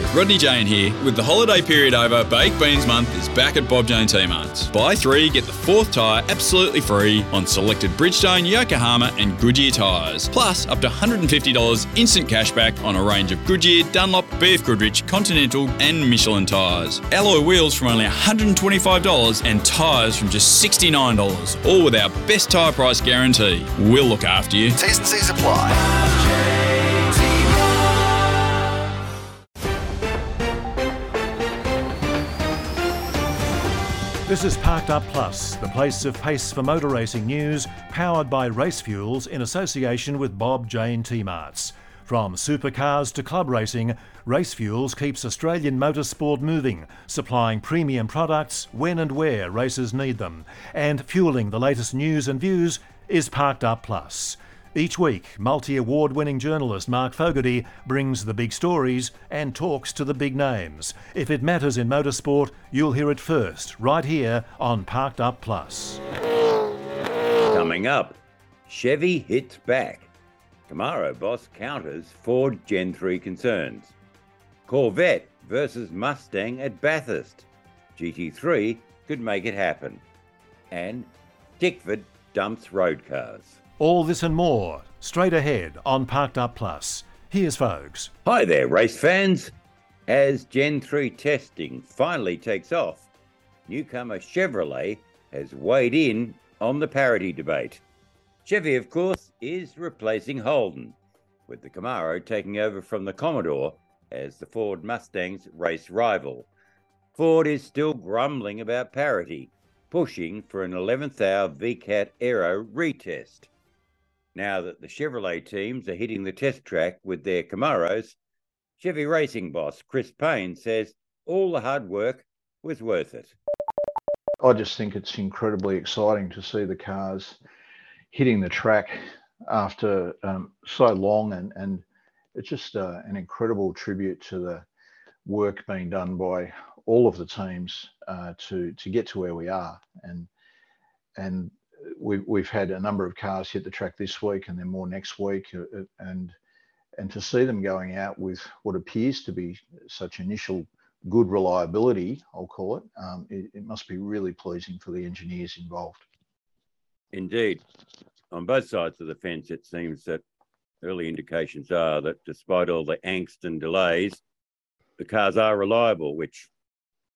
G'day, Rodney Jane here. With the holiday period over, Baked Beans Month is back at Bob Jane T-Marts. Buy three, get the fourth tyre absolutely free on selected Bridgestone, Yokohama and Goodyear tyres. Plus, up to $150 instant cashback on a range of Goodyear, Dunlop, BF Goodrich, Continental and Michelin tyres. Alloy wheels from only $125 and tyres from just $69. All with our best tyre price guarantee. We'll look after you. T's and C's apply. This is Parked Up Plus, the place of pace for motor racing news, powered by Race Fuels in association with Bob Jane T-Marts. From supercars to club racing, Race Fuels keeps Australian motorsport moving, supplying premium products when and where racers need them. And fueling the latest news and views is Parked Up Plus. Each week, multi award winning journalist Mark Fogarty brings the big stories and talks to the big names. If it matters in motorsport, you'll hear it first, right here on Parked Up Plus. Coming up, Chevy hits back. Camaro boss counters Ford Gen 3 concerns. Corvette versus Mustang at Bathurst. GT3 could make it happen. And Tickford dumps road cars. All this and more, straight ahead on Parked Up Plus. Here's Fogs. Hi there, race fans. As Gen 3 testing finally takes off, newcomer Chevrolet has weighed in on the parity debate. Chevy, of course, is replacing Holden, with the Camaro taking over from the Commodore as the Ford Mustang's race rival. Ford is still grumbling about parity, pushing for an 11th hour VCAT Aero retest. Now that the Chevrolet teams are hitting the test track with their Camaros, Chevy racing boss Chris Payne says all the hard work was worth it. I just think it's incredibly exciting to see the cars hitting the track after um, so long, and, and it's just uh, an incredible tribute to the work being done by all of the teams uh, to to get to where we are, and and we've we've had a number of cars hit the track this week, and then more next week, uh, uh, and and to see them going out with what appears to be such initial good reliability, I'll call it, um, it, it must be really pleasing for the engineers involved. Indeed. On both sides of the fence, it seems that early indications are that despite all the angst and delays, the cars are reliable, which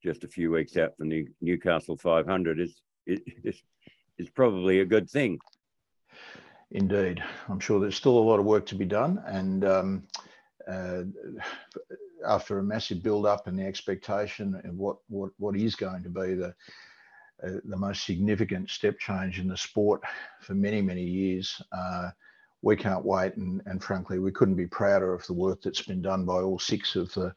just a few weeks out from the Newcastle 500 is, is, is probably a good thing. Indeed. I'm sure there's still a lot of work to be done. And um, uh, after a massive build up and the expectation of what, what, what is going to be the, uh, the most significant step change in the sport for many, many years, uh, we can't wait. And, and frankly, we couldn't be prouder of the work that's been done by all six of the,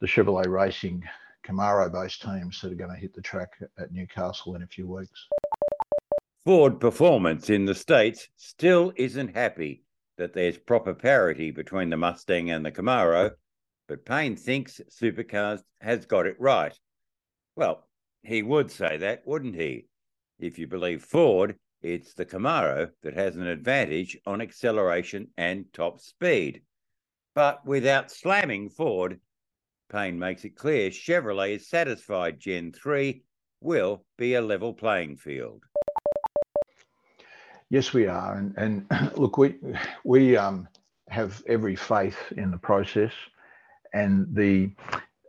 the Chevrolet Racing Camaro based teams that are going to hit the track at Newcastle in a few weeks. Ford Performance in the States still isn't happy that there's proper parity between the Mustang and the Camaro, but Payne thinks Supercars has got it right. Well, he would say that, wouldn't he? If you believe Ford, it's the Camaro that has an advantage on acceleration and top speed. But without slamming Ford, Payne makes it clear Chevrolet is satisfied Gen 3 will be a level playing field. Yes, we are, and, and look, we we um, have every faith in the process and the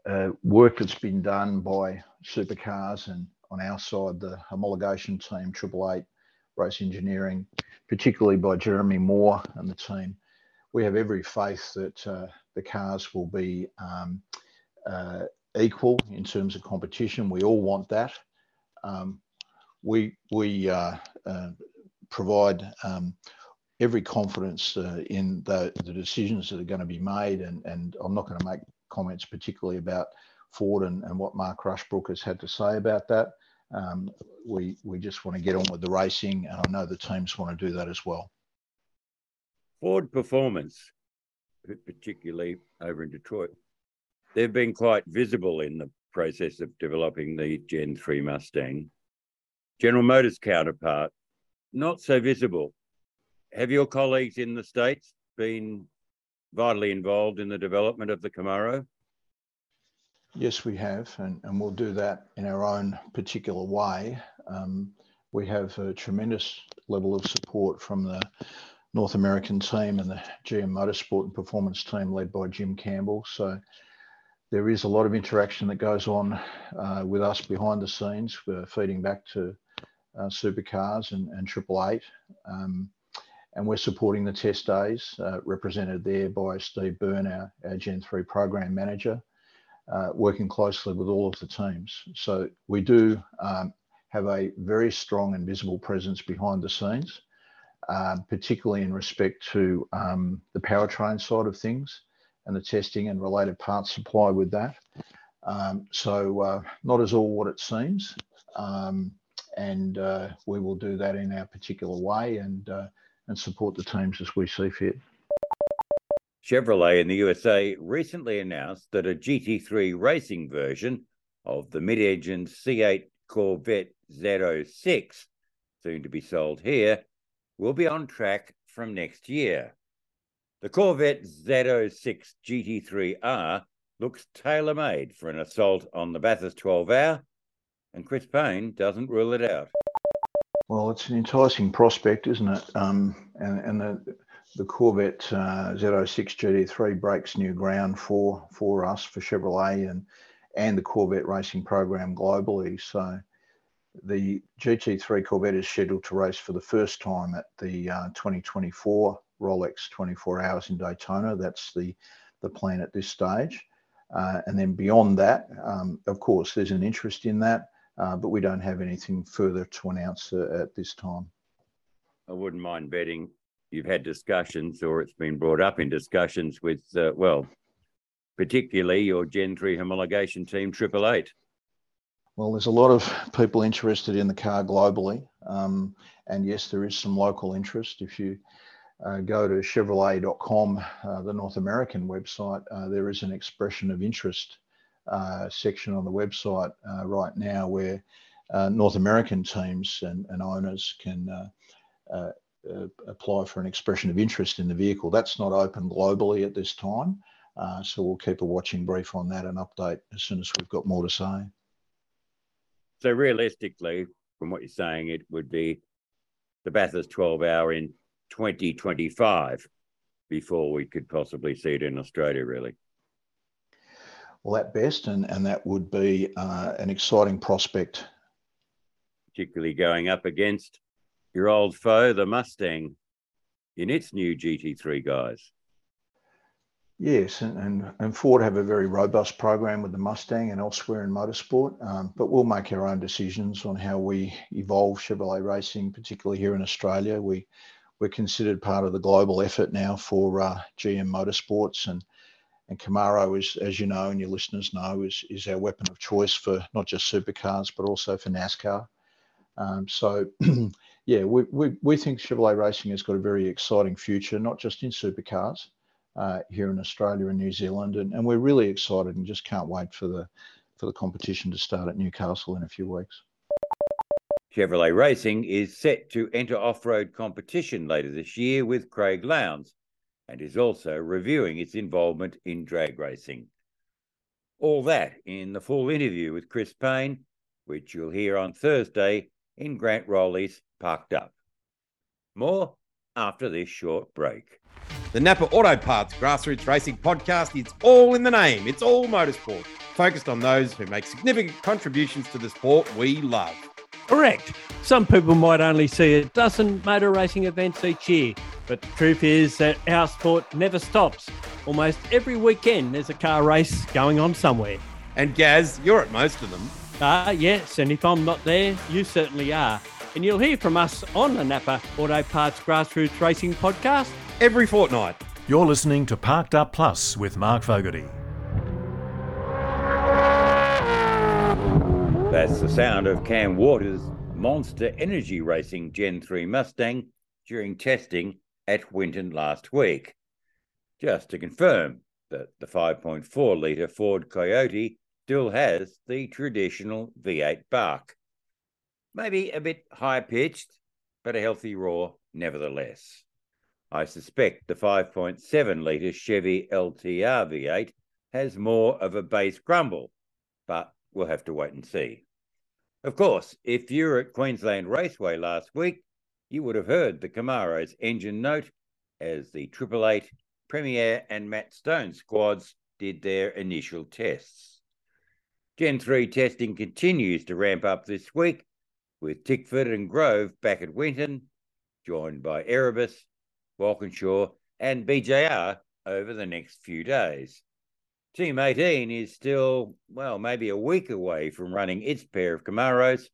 uh, work that's been done by supercars and on our side the homologation team, Triple Eight Race Engineering, particularly by Jeremy Moore and the team. We have every faith that uh, the cars will be um, uh, equal in terms of competition. We all want that. Um, we we uh, uh, provide um, every confidence uh, in the, the, decisions that are going to be made. And, and I'm not going to make comments particularly about Ford and, and what Mark Rushbrook has had to say about that. Um, we, we just want to get on with the racing, and I know the teams want to do that as well. Ford Performance, particularly over in Detroit, they've been quite visible in the process of developing the Gen 3 Mustang. General Motors counterpart not so visible. Have your colleagues in the States been vitally involved in the development of the Camaro? Yes, we have, and, and we'll do that in our own particular way. Um, we have a tremendous level of support from the North American team and the GM Motorsport and Performance team led by Jim Campbell. So there is a lot of interaction that goes on uh, with us behind the scenes. We're feeding back to uh, supercars and, and Triple Eight. Um, and we're supporting the test days, uh, represented there by Steve Byrne, our, our Gen 3 program manager, uh, working closely with all of the teams. So we do um, have a very strong and visible presence behind the scenes, uh, particularly in respect to um, the powertrain side of things and the testing and related parts supply with that. Um, so uh, not as all what it seems. Um, and uh, we will do that in our particular way and, uh, and support the teams as we see fit. Chevrolet in the USA recently announced that a GT3 racing version of the mid engine C8 Corvette Z06, soon to be sold here, will be on track from next year. The Corvette Z06 GT3R looks tailor made for an assault on the Bathurst 12 hour, and Chris Payne doesn't rule it out. Well, it's an enticing prospect, isn't it? Um, and, and the, the Corvette uh, Z06 GT3 breaks new ground for for us for Chevrolet and and the Corvette racing program globally. So the GT3 Corvette is scheduled to race for the first time at the uh, 2024 Rolex 24 Hours in Daytona. That's the the plan at this stage. Uh, and then beyond that, um, of course, there's an interest in that, uh, but we don't have anything further to announce uh, at this time. I wouldn't mind betting you've had discussions or it's been brought up in discussions with, uh, well, particularly your Gen 3 homologation team, Triple Eight. Well, there's a lot of people interested in the car globally. Um, and yes, there is some local interest. If you uh, go to Chevrolet.com, uh, the North American website, uh, there is an expression of interest section on the website uh, right now where uh, North American teams and, and owners can uh, apply for an expression of interest in the vehicle. That's not open globally at this time. Uh, so we'll keep a watching brief on that and update as soon as we've got more to say. So realistically, from what you're saying, it would be the Bathurst 12 hour in 2025 before we could possibly see it in Australia, really. Well, at best, and, and that would be uh, an exciting prospect. Particularly going up against your old foe, the Mustang, in its new GT3 guise. Yes, and, and, and, Ford have a very robust program with the Mustang and elsewhere in motorsport, um, but we'll make our own decisions on how we evolve Chevrolet racing, particularly here in Australia. We, we're considered part of the global effort now for uh, GM Motorsports, and, and Camaro, is, as you know and your listeners know, is, is our weapon of choice for not just supercars, but also for NASCAR. Um, so yeah, we, we, we think Chevrolet Racing has got a very exciting future, not just in supercars uh, here in Australia and New Zealand, and, and we're really excited and just can't wait for the for the competition to start at Newcastle in a few weeks. Chevrolet Racing is set to enter off-road competition later this year with Craig Lowndes, and is also reviewing its involvement in drag racing. All that in the full interview with Chris Payne, which you'll hear on Thursday in Grant Rowley's Parked Up. More after this short break. The Napa Auto Parts Grassroots Racing Podcast is all in the name. It's all motorsport, focused on those who make significant contributions to the sport we love. Correct. Some people might only see a dozen motor racing events each year, but the truth is that our sport never stops. Almost every weekend, there's a car race going on somewhere. And Gaz, you're at most of them. Ah, uh, yes, and if I'm not there, you certainly are. And you'll hear from us on the Napa Auto Parts Grassroots Racing Podcast every fortnight. You're listening to Parked Up Plus with Mark Fogarty. That's the sound of Cam Waters' Monster Energy Racing Gen 3 Mustang during testing at Winton last week. Just to confirm that the 5.4 litre Ford Coyote still has the traditional V8 bark. Maybe a bit high pitched, but a healthy roar nevertheless. I suspect the 5.7 litre Chevy LTR V8 has more of a bass grumble but we'll have to wait and see. Of course, if you were at Queensland Raceway last week, you would have heard the Camaro's engine note as the Triple Eight, PremiAir, and Matt Stone squads did their initial tests. Gen 3 testing continues to ramp up this week, with Tickford and Grove back at Winton, joined by Erebus, Walkinshaw, and BJR over the next few days. Team 18 is still, well, maybe a week away from running its pair of Camaros,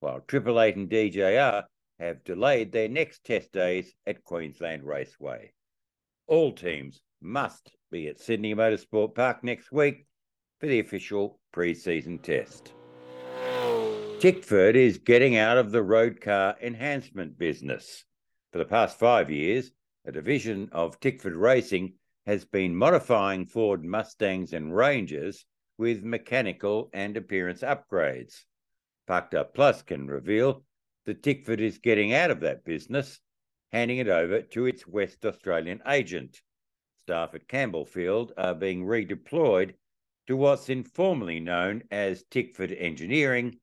while Triple Eight and DJR have delayed their next test days at Queensland Raceway. All teams must be at Sydney Motorsport Park next week for the official pre season test. Tickford is getting out of the road car enhancement business. For the past five years, a division of Tickford Racing has been modifying Ford Mustangs and Rangers with mechanical and appearance upgrades. Parked Up Plus can reveal that Tickford is getting out of that business, handing it over to its West Australian agent. Staff at Campbellfield are being redeployed to what's informally known as Tickford Engineering,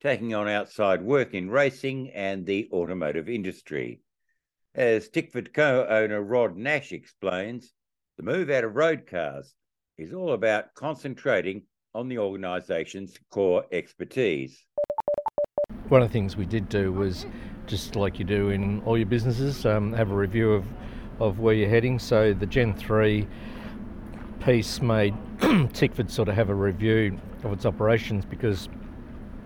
taking on outside work in racing and the automotive industry. As Tickford co owner Rod Nash explains, the move out of road cars is all about concentrating on the organisation's core expertise. One of the things we did do was just like you do in all your businesses, um, have a review of, of where you're heading. So the Gen 3 piece made Tickford sort of have a review of its operations because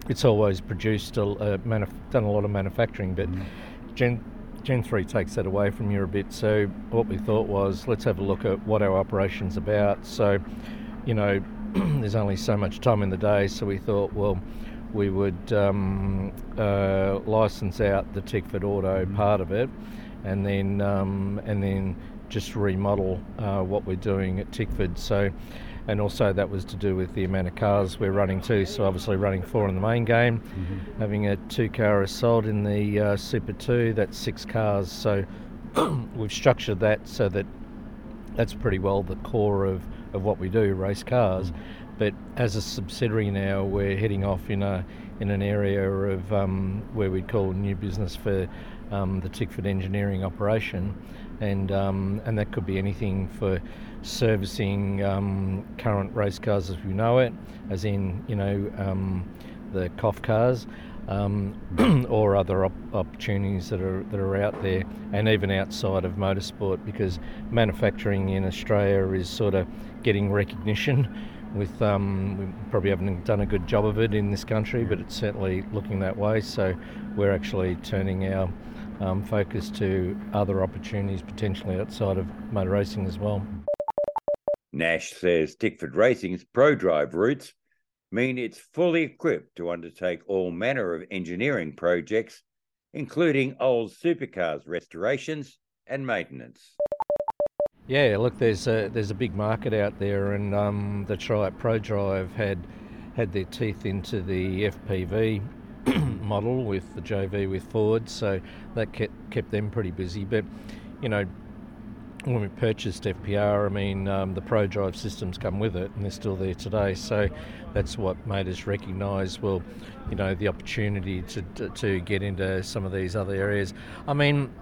it's always produced a, a manuf- done a lot of manufacturing, but Gen Gen 3 takes that away from you a bit. So, what we thought was let's have a look at what our operation's about. So, you know, there's only so much time in the day, so we thought, well, we would um, uh, license out the Tickford Auto part of it, and then um, and then just remodel uh, what we're doing at Tickford. So, and also that was to do with the amount of cars we're running too. So obviously running four in the main game, mm-hmm. having a two car assault in the uh, Super Two. That's six cars. So we've structured that so that that's pretty well the core of, of what we do, race cars. Mm-hmm. But as a subsidiary now, we're heading off in a in an area of um, where we'd call new business for um, the Tickford engineering operation, and um, and that could be anything for servicing um, current race cars as we know it, as in you know um, the COF cars. Um, or other op- opportunities that are that are out there, and even outside of motorsport, because manufacturing in Australia is sort of getting recognition with um, we probably haven't done a good job of it in this country, but it's certainly looking that way. So we're actually turning our um, focus to other opportunities potentially outside of motor racing as well. Nash says Tickford Racing's Prodrive routes mean it's fully equipped to undertake all manner of engineering projects, including old supercars restorations and maintenance. Yeah, look, there's a there's a big market out there, and um, the Tri ProDrive had had their teeth into the FPV model with the JV with Ford, so that kept kept them pretty busy. But you know, when we purchased FPR, I mean, um, the ProDrive systems come with it, and they're still there today. So that's what made us recognise, well, you know, the opportunity to, to, to get into some of these other areas. I mean,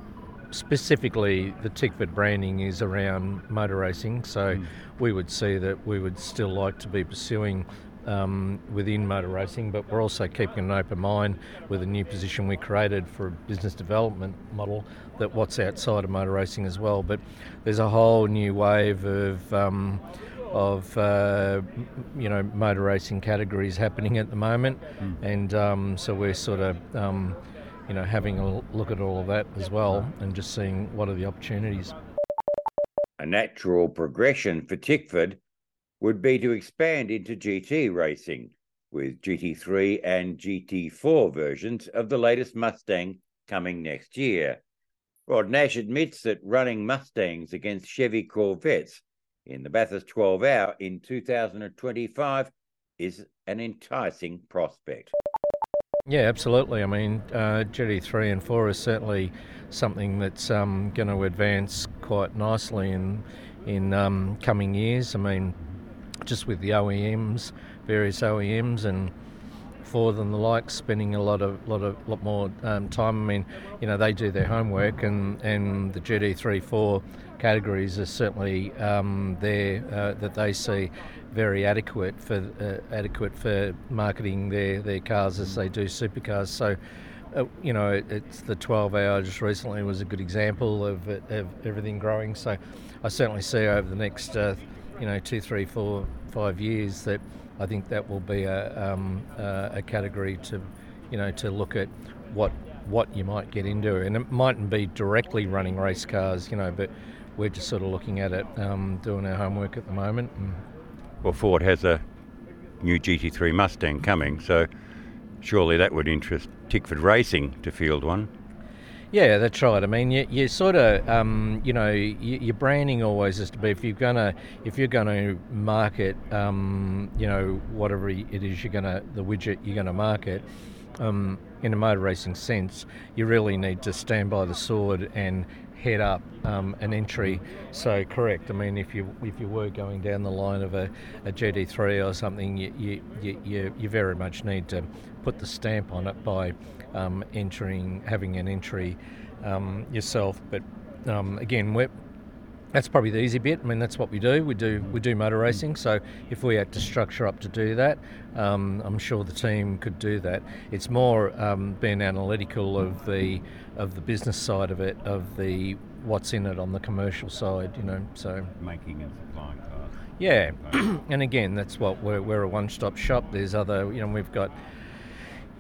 specifically the Tickford branding is around motor racing, so mm. we would see that we would still like to be pursuing um, within motor racing, but we're also keeping an open mind with a new position we created for a business development model that what's outside of motor racing as well. But there's a whole new wave of um, of uh, you know motor racing categories happening at the moment, mm. and um, so we're sort of um, you know, having a look at all of that as well and just seeing what are the opportunities. A natural progression for Tickford would be to expand into GT racing with GT3 and GT4 versions of the latest Mustang coming next year. Rod Nash admits that running Mustangs against Chevy Corvettes in the Bathurst 12 hour in 2025 is an enticing prospect. Yeah, absolutely. I mean, uh, GT3 and 4 is certainly something that's um, going to advance quite nicely in in um, coming years. I mean, just with the OEMs, various OEMs, and Ford and the likes spending a lot of lot of lot more um, time. I mean, you know, they do their homework, and and the GT3 four categories are certainly um, there uh, that they see very adequate for uh, adequate for marketing their their cars as they do supercars. So. Uh, you know, it, it's the 12 hour just recently was a good example of, of everything growing. So, I certainly see over the next, uh, you know, two, three, four, five years that I think that will be a, um, a category to, you know, to look at what what you might get into, and it mightn't be directly running race cars, you know, but we're just sort of looking at it, um, doing our homework at the moment. And well, Ford has a new GT3 Mustang coming, so surely that would interest Tickford Racing to field one. Yeah, that's right. I mean, you, you sort of, um, you know, you, your branding always has to be if you're gonna if you're gonna market, um, you know, whatever it is you're gonna the widget you're gonna market. Um, in a motor racing sense, you really need to stand by the sword and head up um, an entry. So correct. I mean, if you if you were going down the line of a, a GT3 or something, you, you, you, you very much need to put the stamp on it by um, entering, having an entry um, yourself. But um, again, we're that's probably the easy bit. I mean, that's what we do. We do we do motor racing. So if we had to structure up to do that, um, I'm sure the team could do that. It's more um, being analytical of the of the business side of it, of the what's in it on the commercial side. You know, so making and supplying cars. Yeah, and again, that's what we're we're a one-stop shop. There's other, you know, we've got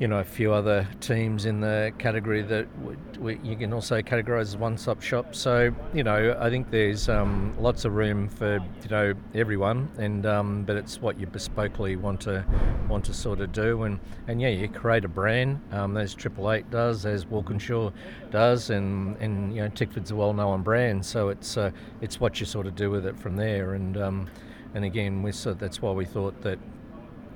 you know a few other teams in the category that you can also categorise as one-stop shop. So you know I think there's um, lots of room for you know everyone, and um, but it's what you bespokely want to want to sort of do, and and yeah, you create a brand um, as Triple Eight does, as Walkinshaw does, and and you know Tickford's a well-known brand, so it's uh, it's what you sort of do with it from there, and um, and again we so that's why we thought that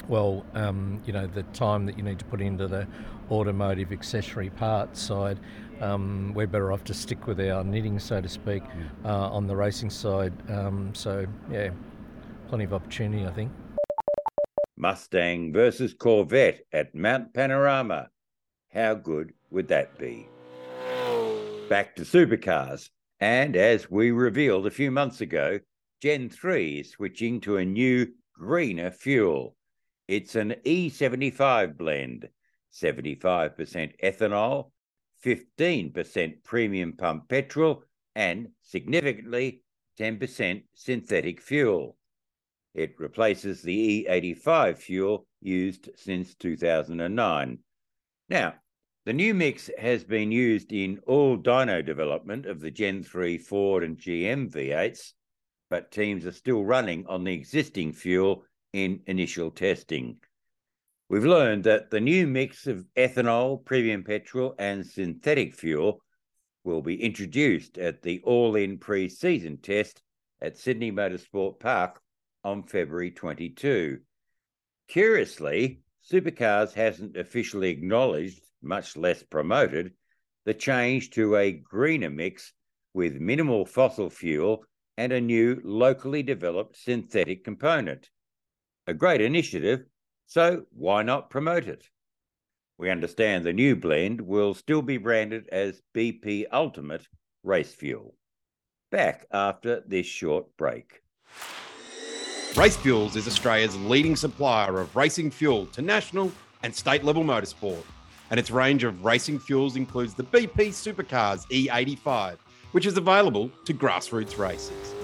well, um, you know, the time that you need to put into the automotive accessory parts side, um, we're better off to stick with our knitting, so to speak, uh, on the racing side. Um, so, yeah, plenty of opportunity, I think. Mustang versus Corvette at Mount Panorama. How good would that be? Back to supercars. And as we revealed a few months ago, Gen 3 is switching to a new greener fuel. It's an E75 blend, 75% ethanol, 15% premium pump petrol, and significantly 10% synthetic fuel. It replaces the E85 fuel used since 2009. Now, the new mix has been used in all dyno development of the Gen 3 Ford and GM V8s, but teams are still running on the existing fuel in initial testing. We've learned that the new mix of ethanol, premium petrol, and synthetic fuel will be introduced at the all in pre season test at Sydney Motorsport Park on February 22. Curiously, Supercars hasn't officially acknowledged, much less promoted, the change to a greener mix with minimal fossil fuel and a new locally developed synthetic component a great initiative, so why not promote it? We understand the new blend will still be branded as BP Ultimate Race Fuel. Back after this short break. Race Fuels is Australia's leading supplier of racing fuel to national and state level motorsport, and its range of racing fuels includes the BP Supercars E85, which is available to grassroots races.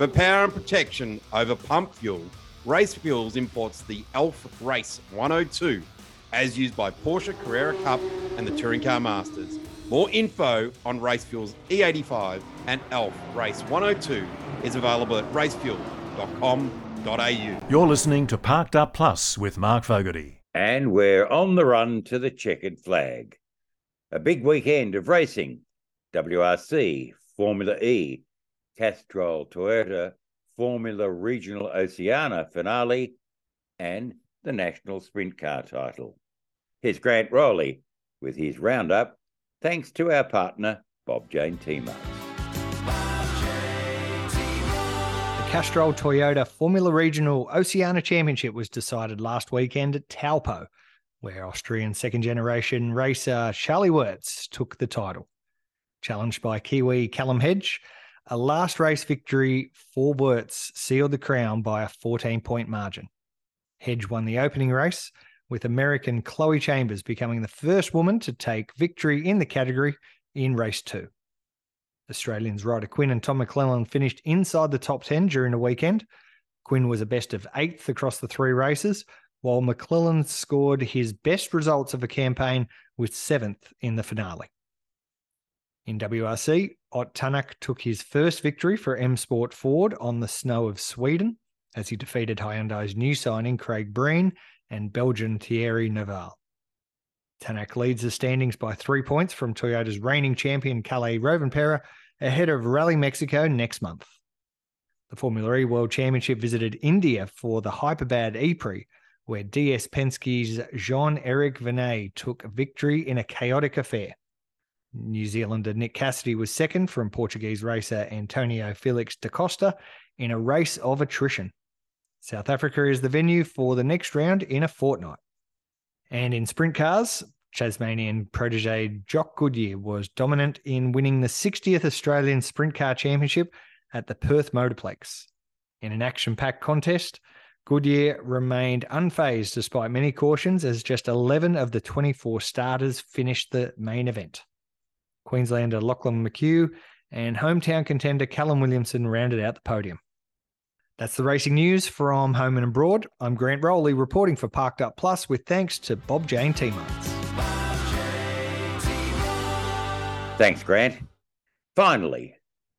For power and protection over pump fuel, Race Fuels imports the Elf Race 102, as used by Porsche Carrera Cup and the Touring Car Masters. More info on Race Fuels E85 and Elf Race 102 is available at racefuel.com.au. You're listening to Parked Up Plus with Mark Fogarty. And we're on the run to the checkered flag. A big weekend of racing. WRC, Formula E, Castrol, Toyota, Formula Regional Oceania finale, and the National Sprint Car title. Here's Grant Rowley with his roundup, thanks to our partner, Bob Jane T-Marts. The Castrol Toyota Formula Regional Oceania Championship was decided last weekend at Taupo, where Austrian second generation racer Charlie Wurz took the title. Challenged by Kiwi Callum Hedge, a last race victory for Wurz sealed the crown by a 14 point margin. Hedge won the opening race, with American Chloe Chambers becoming the first woman to take victory in the category in race two. Australians Ryder Quinn and Tom McClellan finished inside the top 10 during the weekend. Quinn was a best of eighth across the three races, while McClellan scored his best results of a campaign with seventh in the finale. In WRC, Ott Tanak took his first victory for M Sport Ford on the snow of Sweden as he defeated Hyundai's new signing Craig Breen and Belgian Thierry Neuville. Tanak leads the standings by three points from Toyota's reigning champion Kalle Rovanperä ahead of Rally Mexico next month. The Formula E World Championship visited India for the Hyderabad E-Prix, where DS Penske's Jean-Eric Vergne took victory in a chaotic affair. New Zealander Nick Cassidy was second from Portuguese racer Antonio Felix da Costa in a race of attrition. South Africa is the venue for the next round in a fortnight. And in sprint cars, Tasmanian protege Jock Goodyear was dominant in winning the 60th Australian Sprint Car Championship at the Perth Motorplex. In an action packed contest, Goodyear remained unfazed despite many cautions as just 11 of the 24 starters finished the main event. Queenslander Lachlan McHugh and hometown contender Callum Williamson rounded out the podium. That's the racing news from home and abroad. I'm Grant Rowley reporting for Parked Up Plus with thanks to Bob Jane T-Marts. Thanks, Grant. Finally,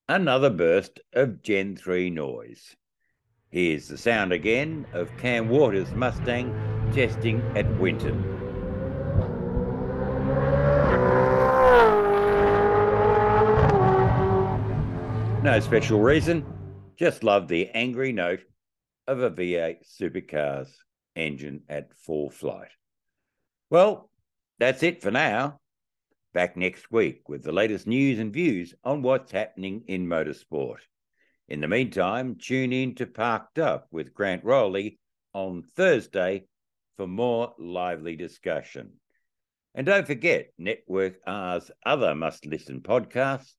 another burst of Gen 3 noise. Here's the sound again of Cam Waters' Mustang testing at Winton. No special reason, just love the angry note of a V8 supercar's engine at full flight. Well, that's it for now. Back next week with the latest news and views on what's happening in motorsport. In the meantime, tune in to Parked Up with Grant Rowley on Thursday for more lively discussion. And don't forget Network R's other must listen podcasts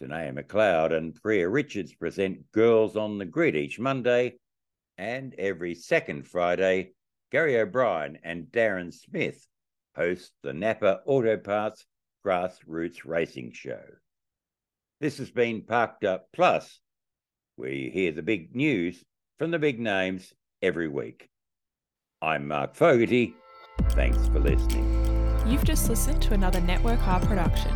Tanea McLeod and Priya Richards present Girls on the Grid each Monday, and every second Friday, Gary O'Brien and Darren Smith host the Napa Auto Parts Grassroots Racing Show. This has been Parked Up Plus, where you hear the big news from the big names every week. I'm Mark Fogarty. Thanks for listening. You've just listened to another Network R production.